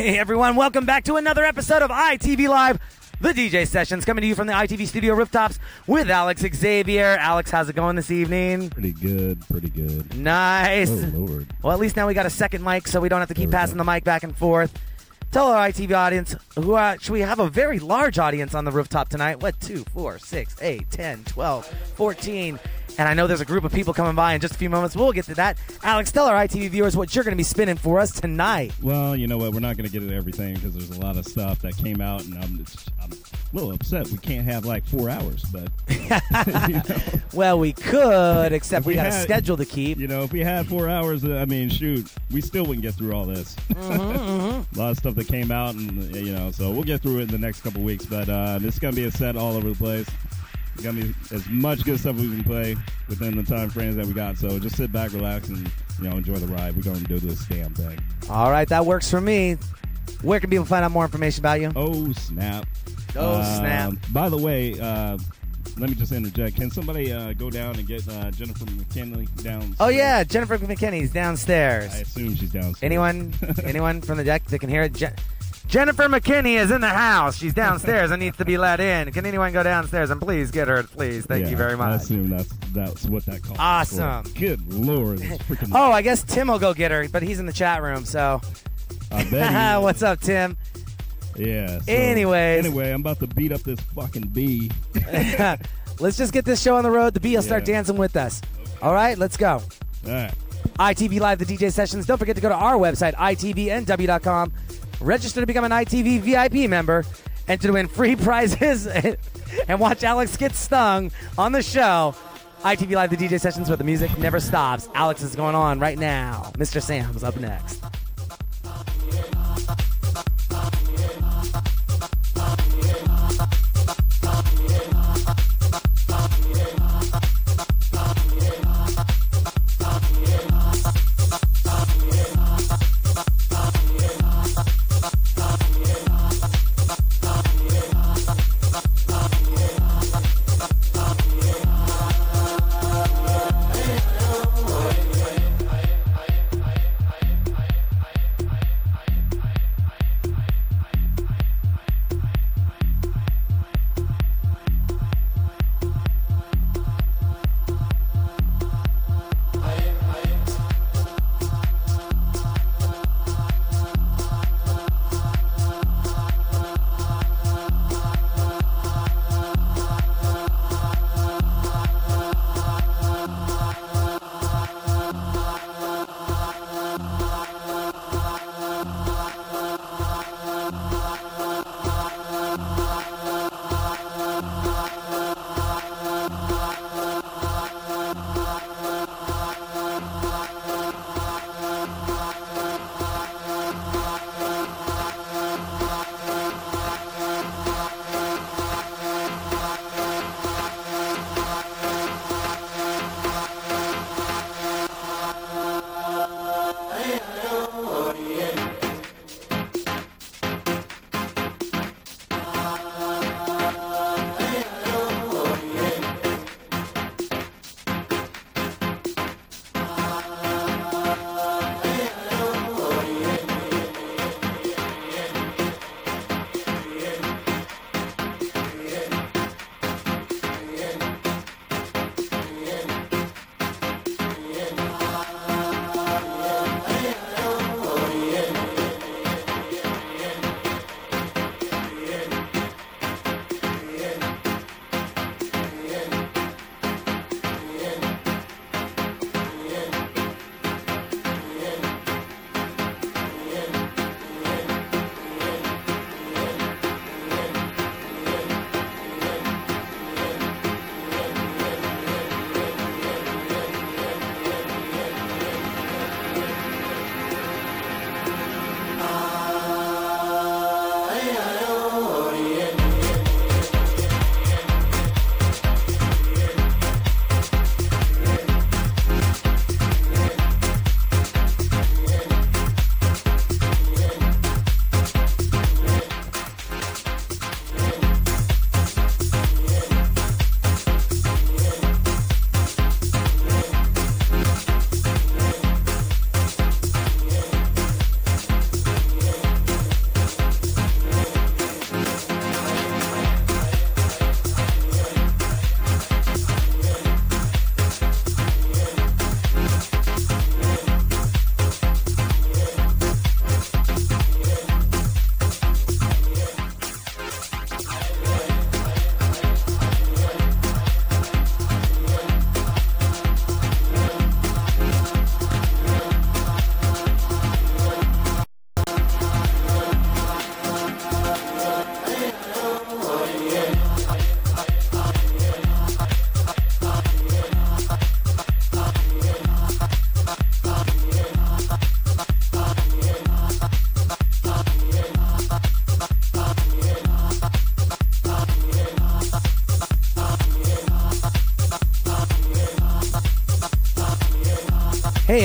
Hey everyone, welcome back to another episode of ITV Live, the DJ sessions coming to you from the ITV studio rooftops with Alex Xavier. Alex, how's it going this evening? Pretty good, pretty good. Nice. Oh Lord. Well, at least now we got a second mic, so we don't have to keep There we passing the mic back and forth. Tell our ITV audience who uh, should we have a very large audience on the rooftop tonight. What, 2, 4, 6, 8, 10, 12, 14. And I know there's a group of people coming by in just a few moments. We'll get to that. Alex, tell our ITV viewers what you're going to be spinning for us tonight. Well, you know what? We're not going to get into everything because there's a lot of stuff that came out, and I'm, it's, I'm little upset. We can't have like four hours, but you, know, Well, we could, except If we, we got a had- schedule to keep. you know, if we had four hours, uh, I mean, shoot, we still wouldn't get through all this. Mm-hmm, a lot of stuff that came out, and uh, you know, so we'll get through it in the next couple weeks. But uh, this is going to be a set all over the place. It's going to be as much good stuff we can play within the time frames that we got. So just sit back, relax, and you know, enjoy the ride. We're going to do this damn thing. All right, that works for me. Where can people find out more information about you? Oh snap! Oh, Um, snap. By the way, uh, let me just interject. Can somebody uh, go down and get uh, Jennifer McKinney down? Oh yeah, Jennifer McKinney's downstairs. I assume she's downstairs. Anyone, anyone from the deck that can hear it? Je- Jennifer McKinney is in the house. She's downstairs and needs to be let in. Can anyone go downstairs and please get her, please? Thank Yeah, you very much. I much. assume that's that's what that calls. Awesome. For. Good lord! freaking- Oh, I guess Tim will go get her, but he's in the chat room. So, I bet he what's up, Tim? Yeah. so- Anyways. Anyway, I'm about to beat up this fucking bee. Let's just get this show on the road. The bee will start Yeah. dancing with us. All right, let's go. All right. ITV Live, the DJ sessions. Don't forget to go to our website, itvnw.com. Register to become an ITV VIP member and to win free prizes and watch Alex get stung on the show. ITV Live, the DJ sessions where the music never stops. Alex is going on right now. Mr. Sam's up next.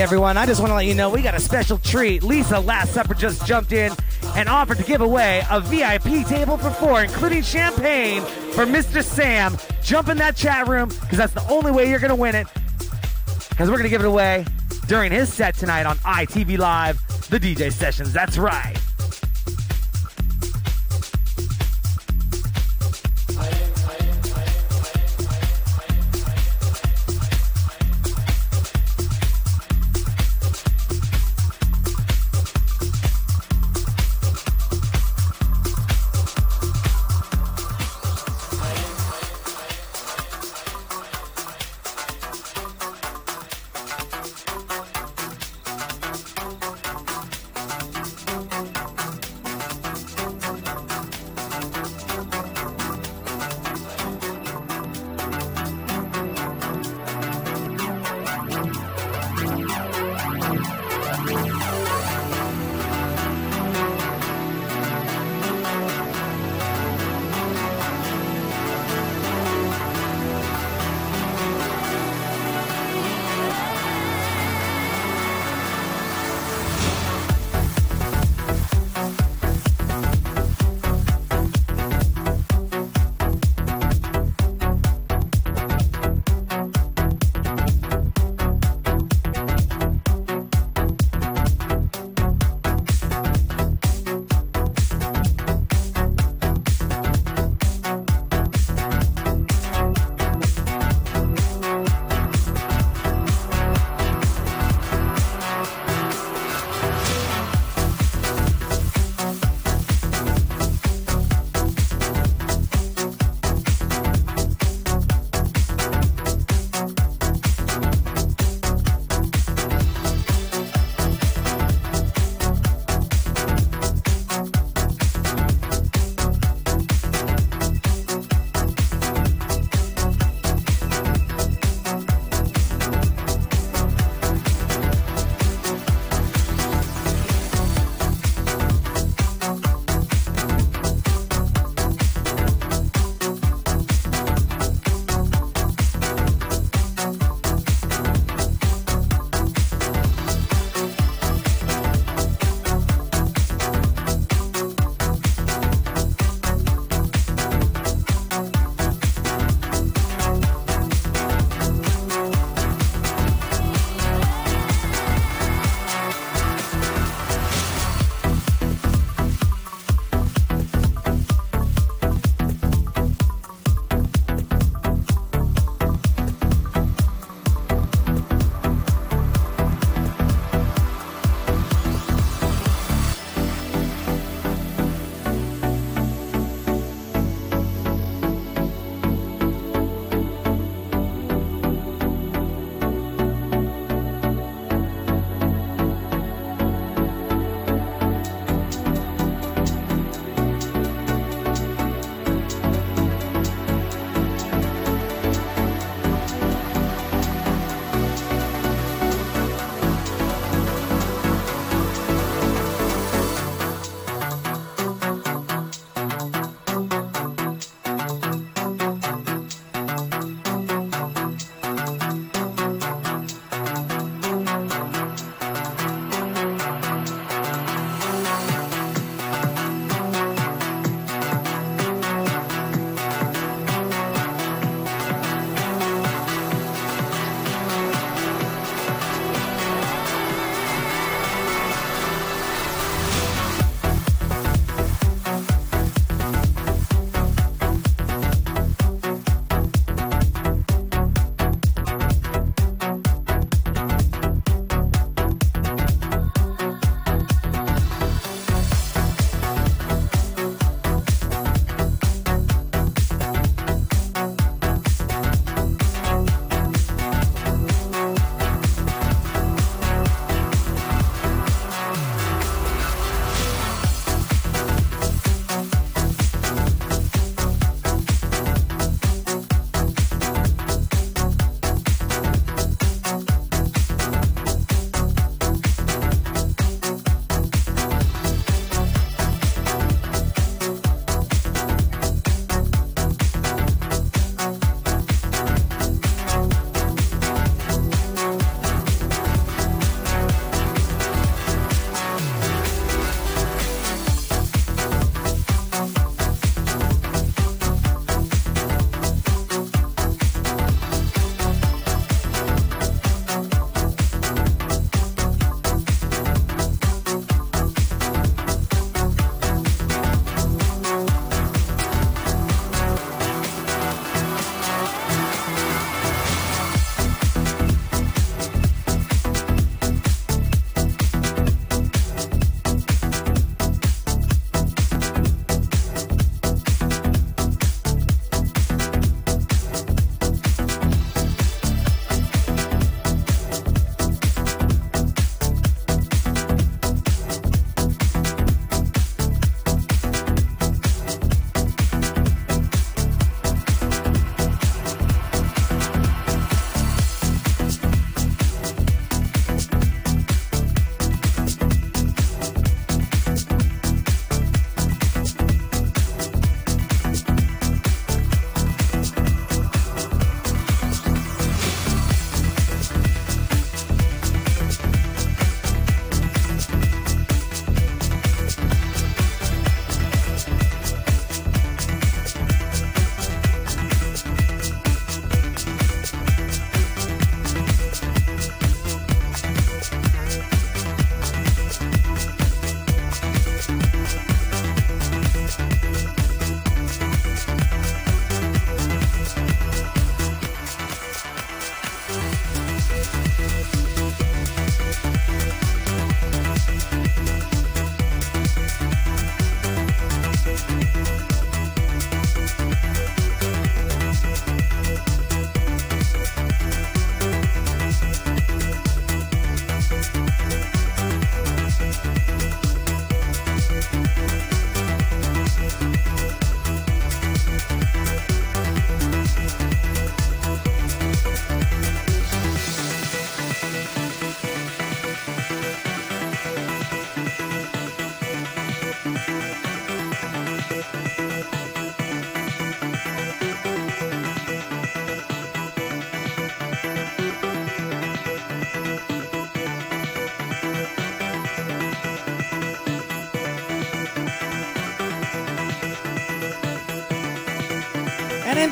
Everyone, I just want to let you know we got a special treat. Lisa Last Supper just jumped in and offered to give away a VIP table for four, including champagne for Mr. Sam. Jump in that chat room because that's the only way you're going to win it. Because we're going to give it away during his set tonight on ITV Live, the DJ sessions. That's right.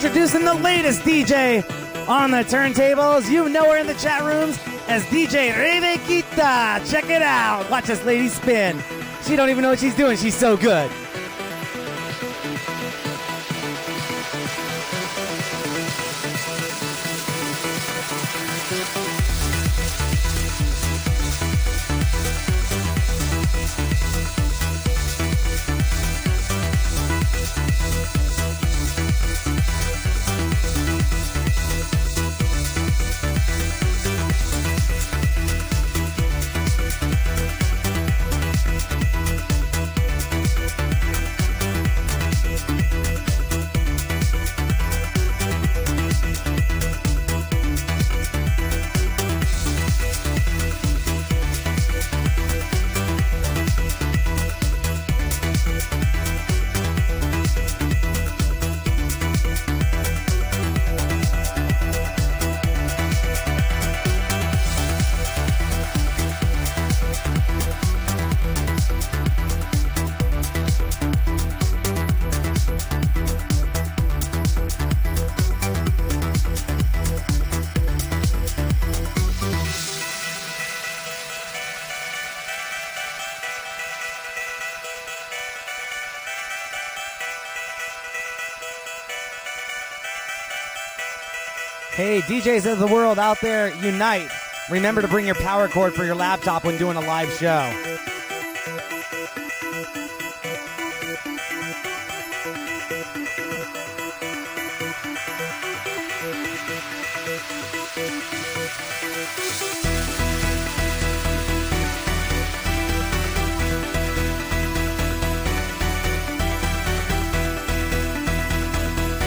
Introducing the latest DJ on the turntables. You know her in the chat rooms as DJ Rebequita. Check it out. Watch this lady spin. She don't even know what she's doing. She's so good. Hey, DJs of the world out there, unite. Remember to bring your power cord for your laptop when doing a live show.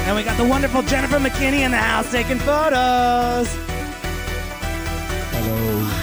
And we got the wonderful Jennifer McKinney in the house taking photos. Hello.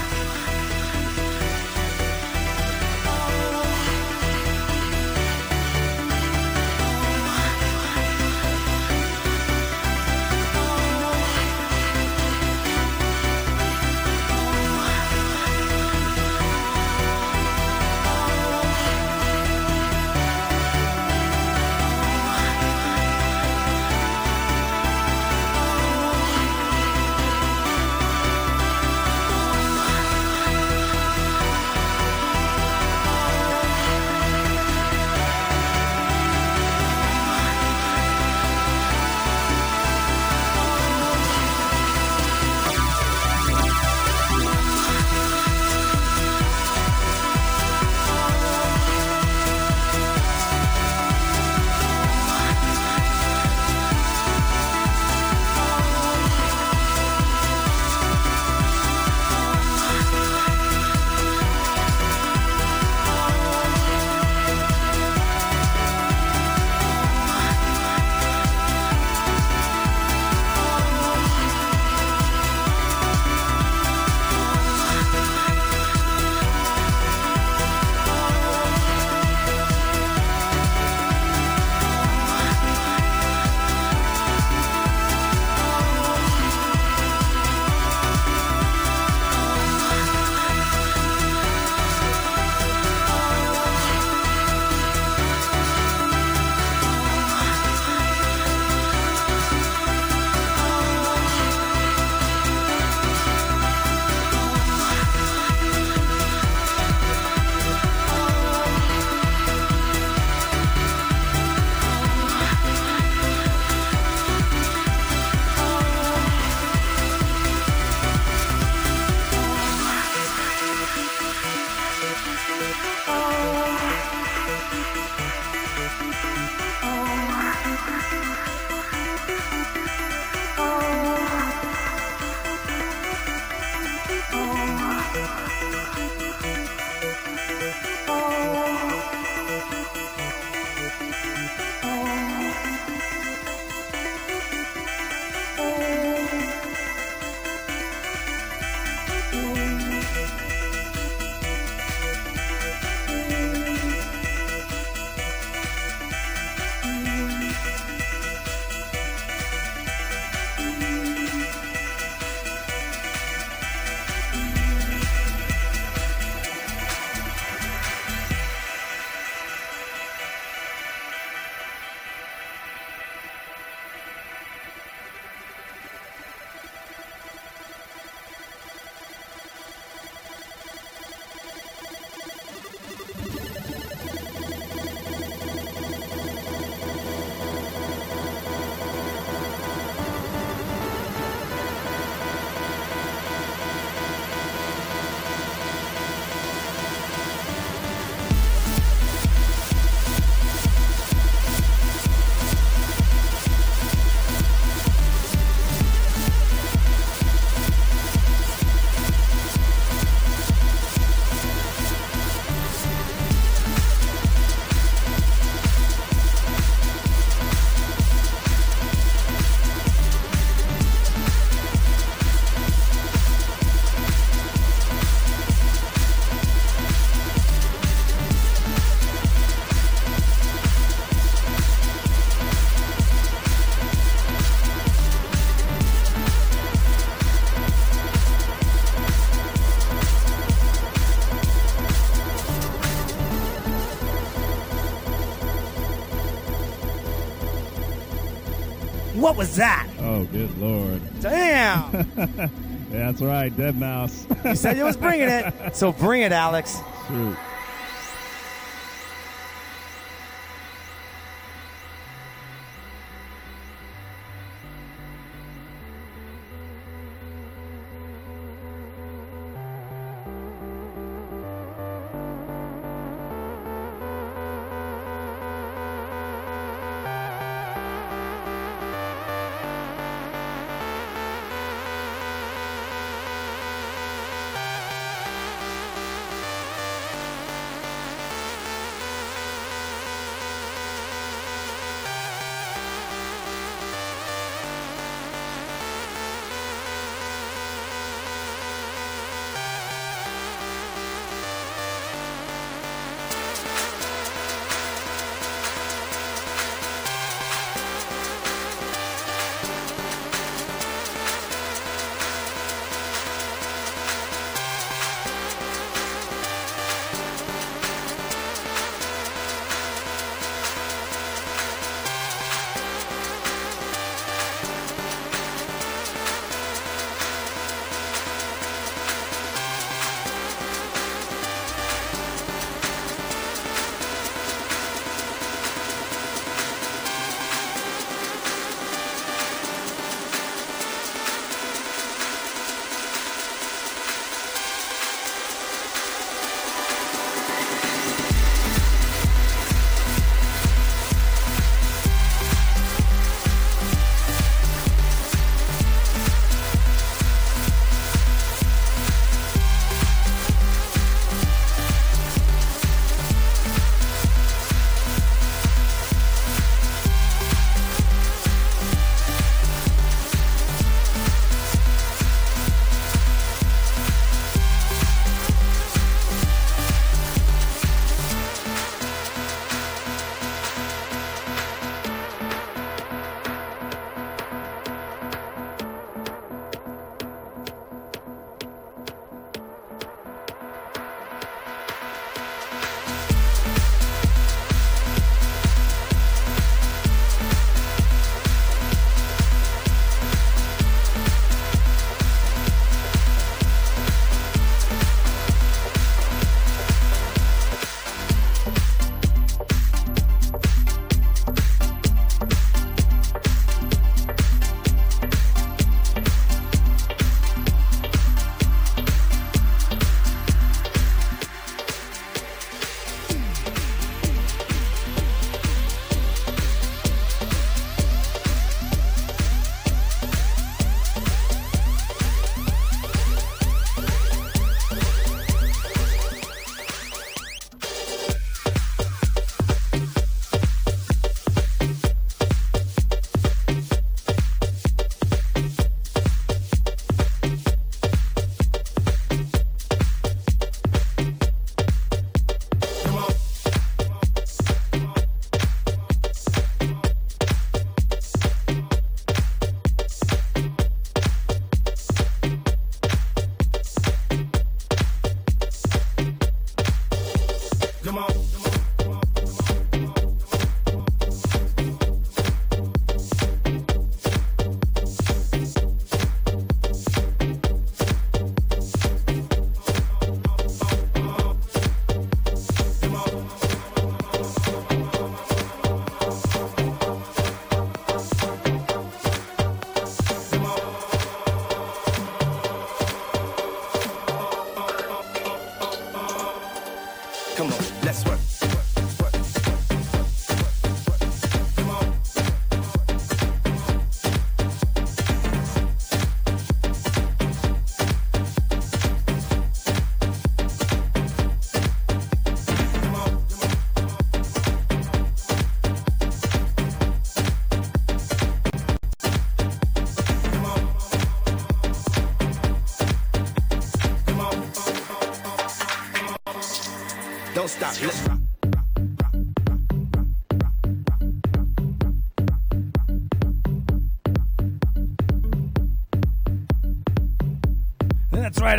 What was that? Oh, good lord. Damn. yeah, that's right, deadmau5. you said you was bringing it, so bring it, Alex. Shoot.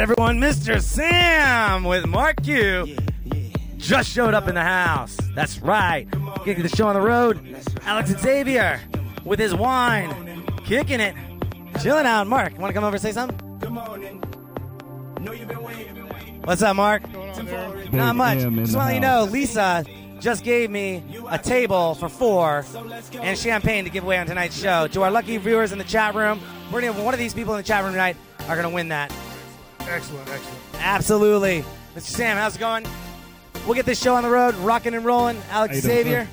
Everyone. Mr. Sam with Mark Q just showed up in the house. That's right. Getting the show on the road. Alex Xavier with his wine. Kicking it. Chilling out. Mark, want to come over and say something? Good morning. Know you've been waiting. What's up, Mark? Big Not much. Just want to let you know. Lisa just gave me a table for four and champagne to give away on tonight's show. To our lucky viewers in the chat room, we're gonna have one of these people in the chat room tonight are gonna win that. Excellent, excellent. Absolutely. Mr. Sam, how's it going? We'll get this show on the road, rocking and rolling. Alex How doing, Xavier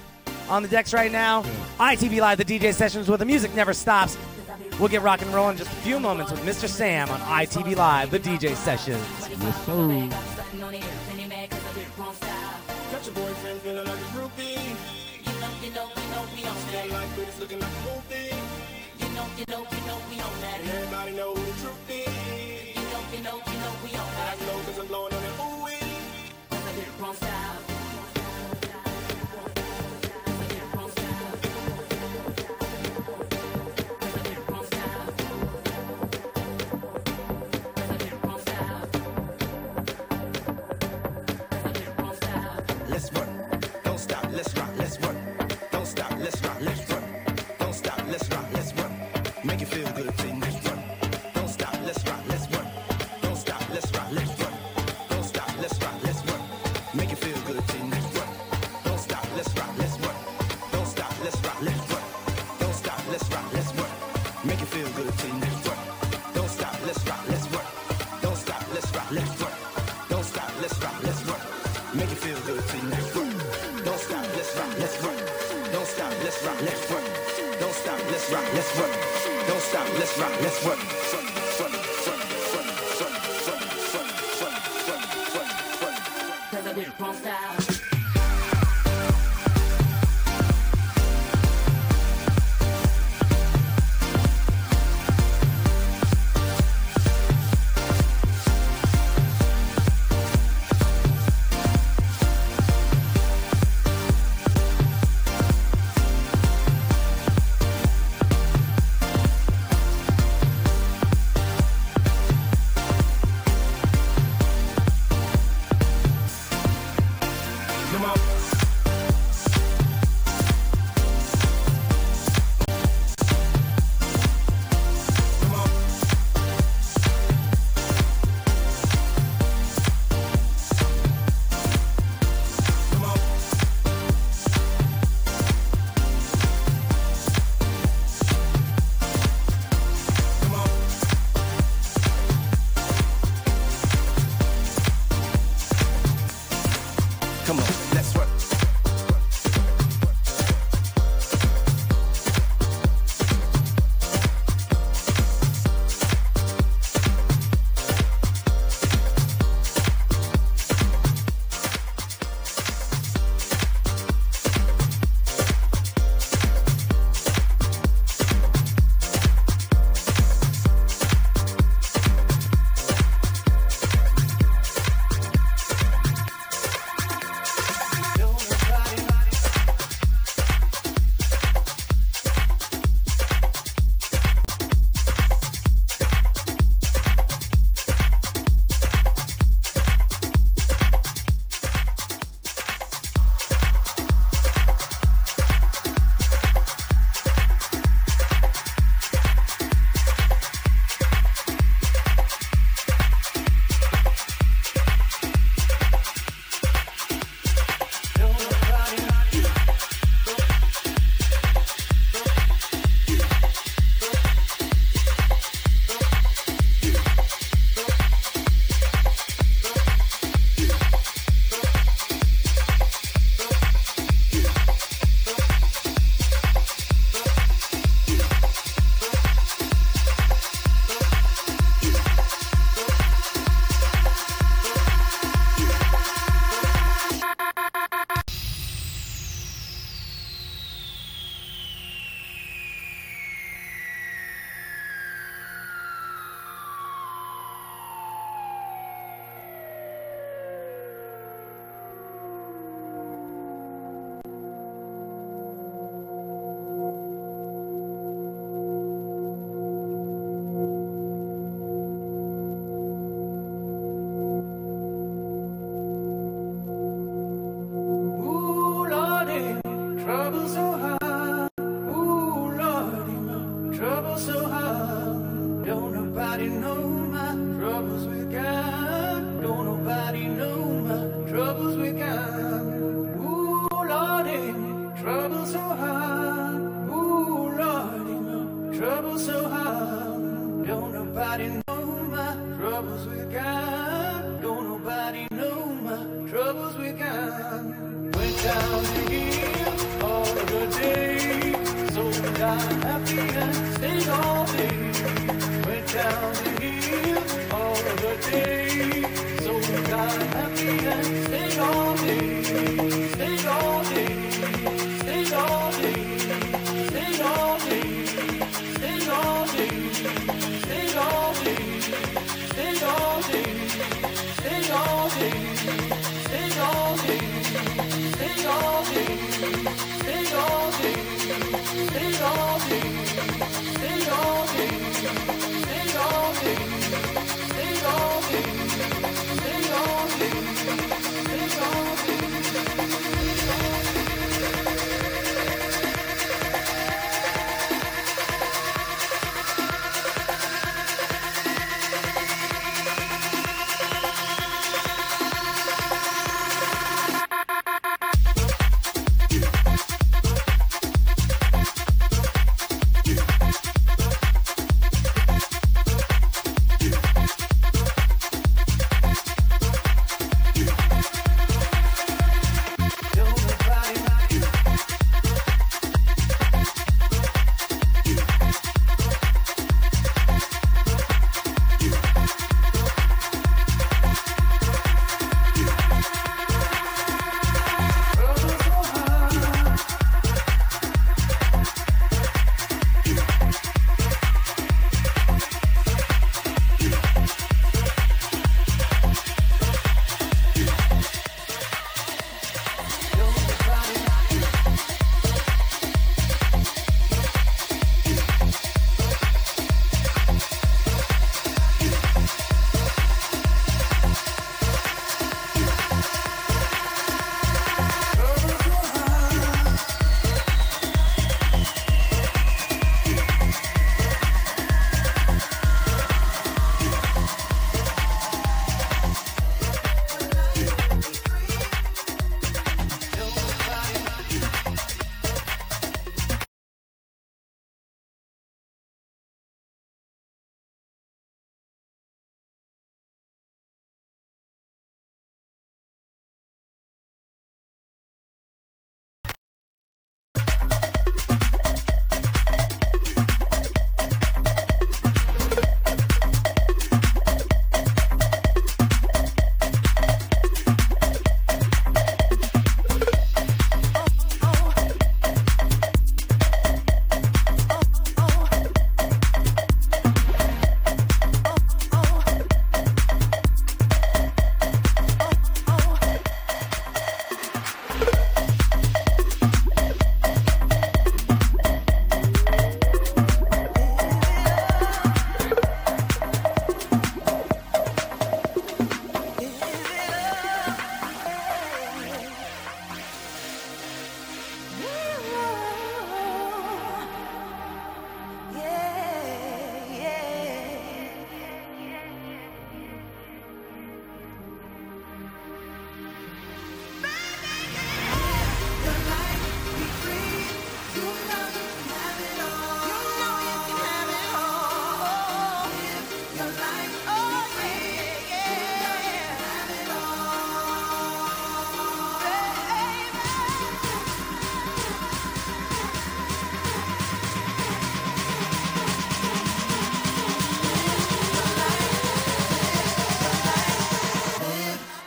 on the decks right now. ITV Live, the DJ sessions where the music never stops. We'll get rocking and rolling in just a few moments with Mr. Sam on ITV Live, the DJ sessions. Yes, sir know, you know we on. I know cause I'm blowing Don't stop, let's rock, let's run. Don't stop, let's rock, let's run.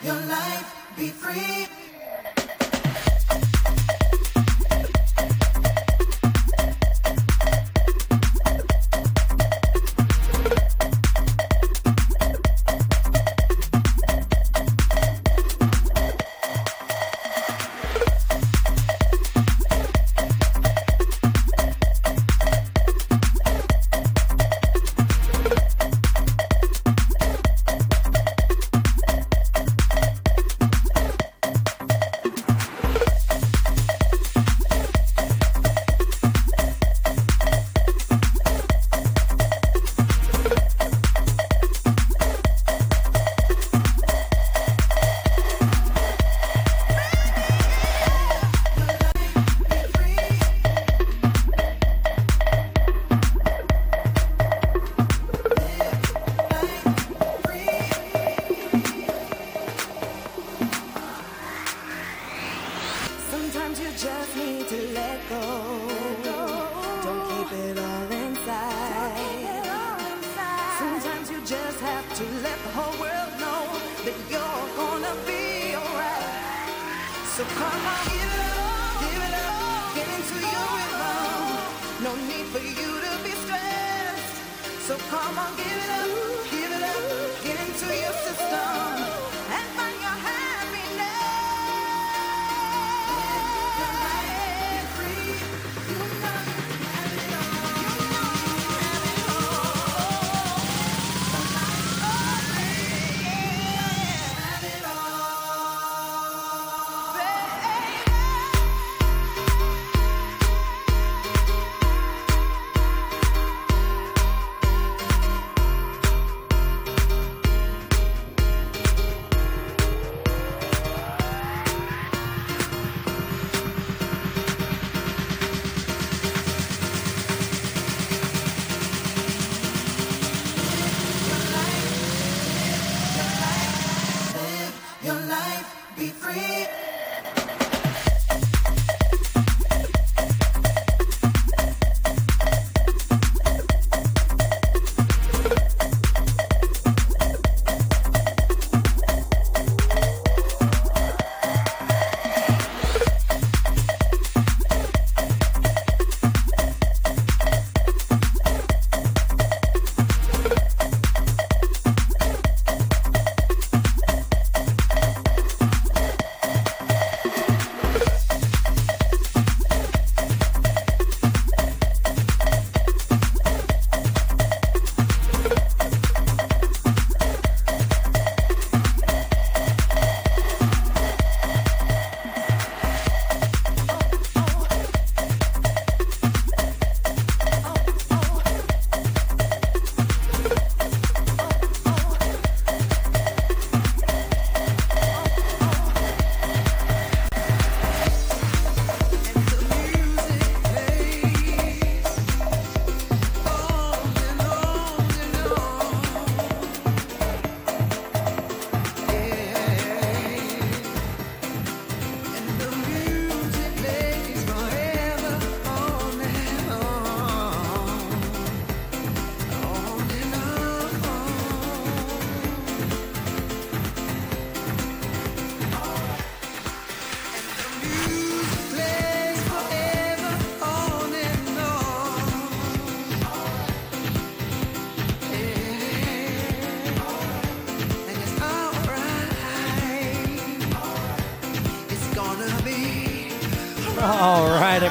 your life, be free. So come on, give it up, give it up, get into your rhythm. No need for you to be stressed. So come on, give it up, give it up, get into your system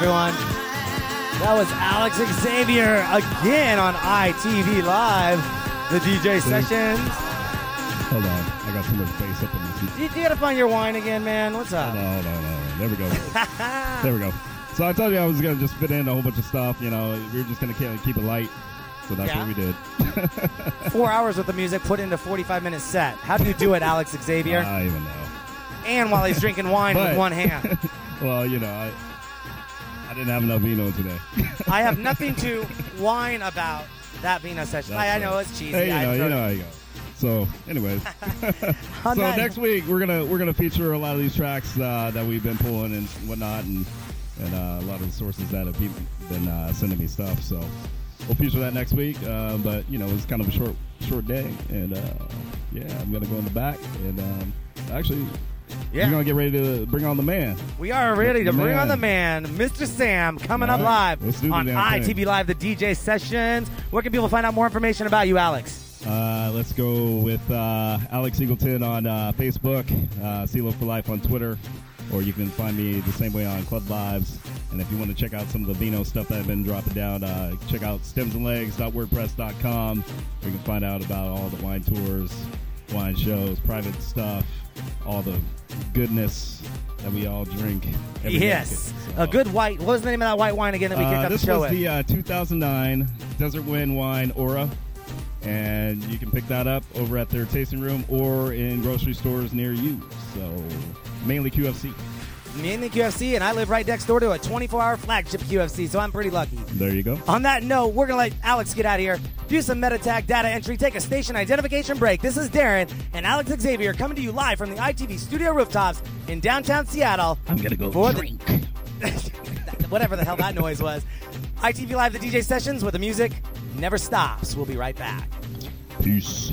everyone. That was Alex Xavier again on ITV Live, the DJ sessions. Hold on, I got too much bass up in this. You, you gotta find your wine again, man. What's up? No, no, no. There we go. there we go. So I told you I was gonna just fit in a whole bunch of stuff. You know, we were just gonna keep, it light. So that's Yeah. what we did. Four hours with the music put into 45 minute set. How do you do it, Alex Xavier? I don't even know. and while he's drinking wine with one hand. Well, you know, I didn't have enough vino today. I have nothing to whine about that vino session. I, I know it's cheesy. Hey, you I know, you know how you go. So, anyways, so that- next week we're gonna we're gonna feature a lot of these tracks uh, that we've been pulling and whatnot, and and uh, a lot of the sources that have been uh, sending me stuff. So we'll feature that next week. Uh, but you know, it's kind of a short short day, and uh, yeah, I'm gonna go in the back and um, actually. Yeah. We're gonna get ready to bring on the man. We are ready to The bring on the man, Mr. Sam, coming up right, do live on thing. ITV Live, the DJ sessions. Where can people find out more information about you, Alex? Uh, let's go with uh, Alex Eagleton on uh, Facebook, uh, CeeLo for Life on Twitter, or you can find me the same way on Club Vibes. And if you want to check out some of the Vino stuff that I've been dropping down, uh, check out stemsandlegs.wordpress.com. where you can find out about all the wine tours, wine shows, private stuff, all the goodness that we all drink. every yes. A good white. What was the name of that white wine again that we kicked uh, out this the show This was the uh, 2009 Desert Wind Wine Aura, and you can pick that up over at their tasting room or in grocery stores near you. So mainly QFC. Mainly QFC, and I live right next door to a 24 hour flagship QFC, so I'm pretty lucky. There you go. On that note, we're going to let Alex get out of here, do some Metatag data entry, take a station identification break. This is Darren and Alex Xavier coming to you live from the ITV studio rooftops in downtown Seattle. I'm gonna go for drink. The, whatever the hell that noise was. ITV Live, the DJ sessions with the music never stops. We'll be right back. Peace.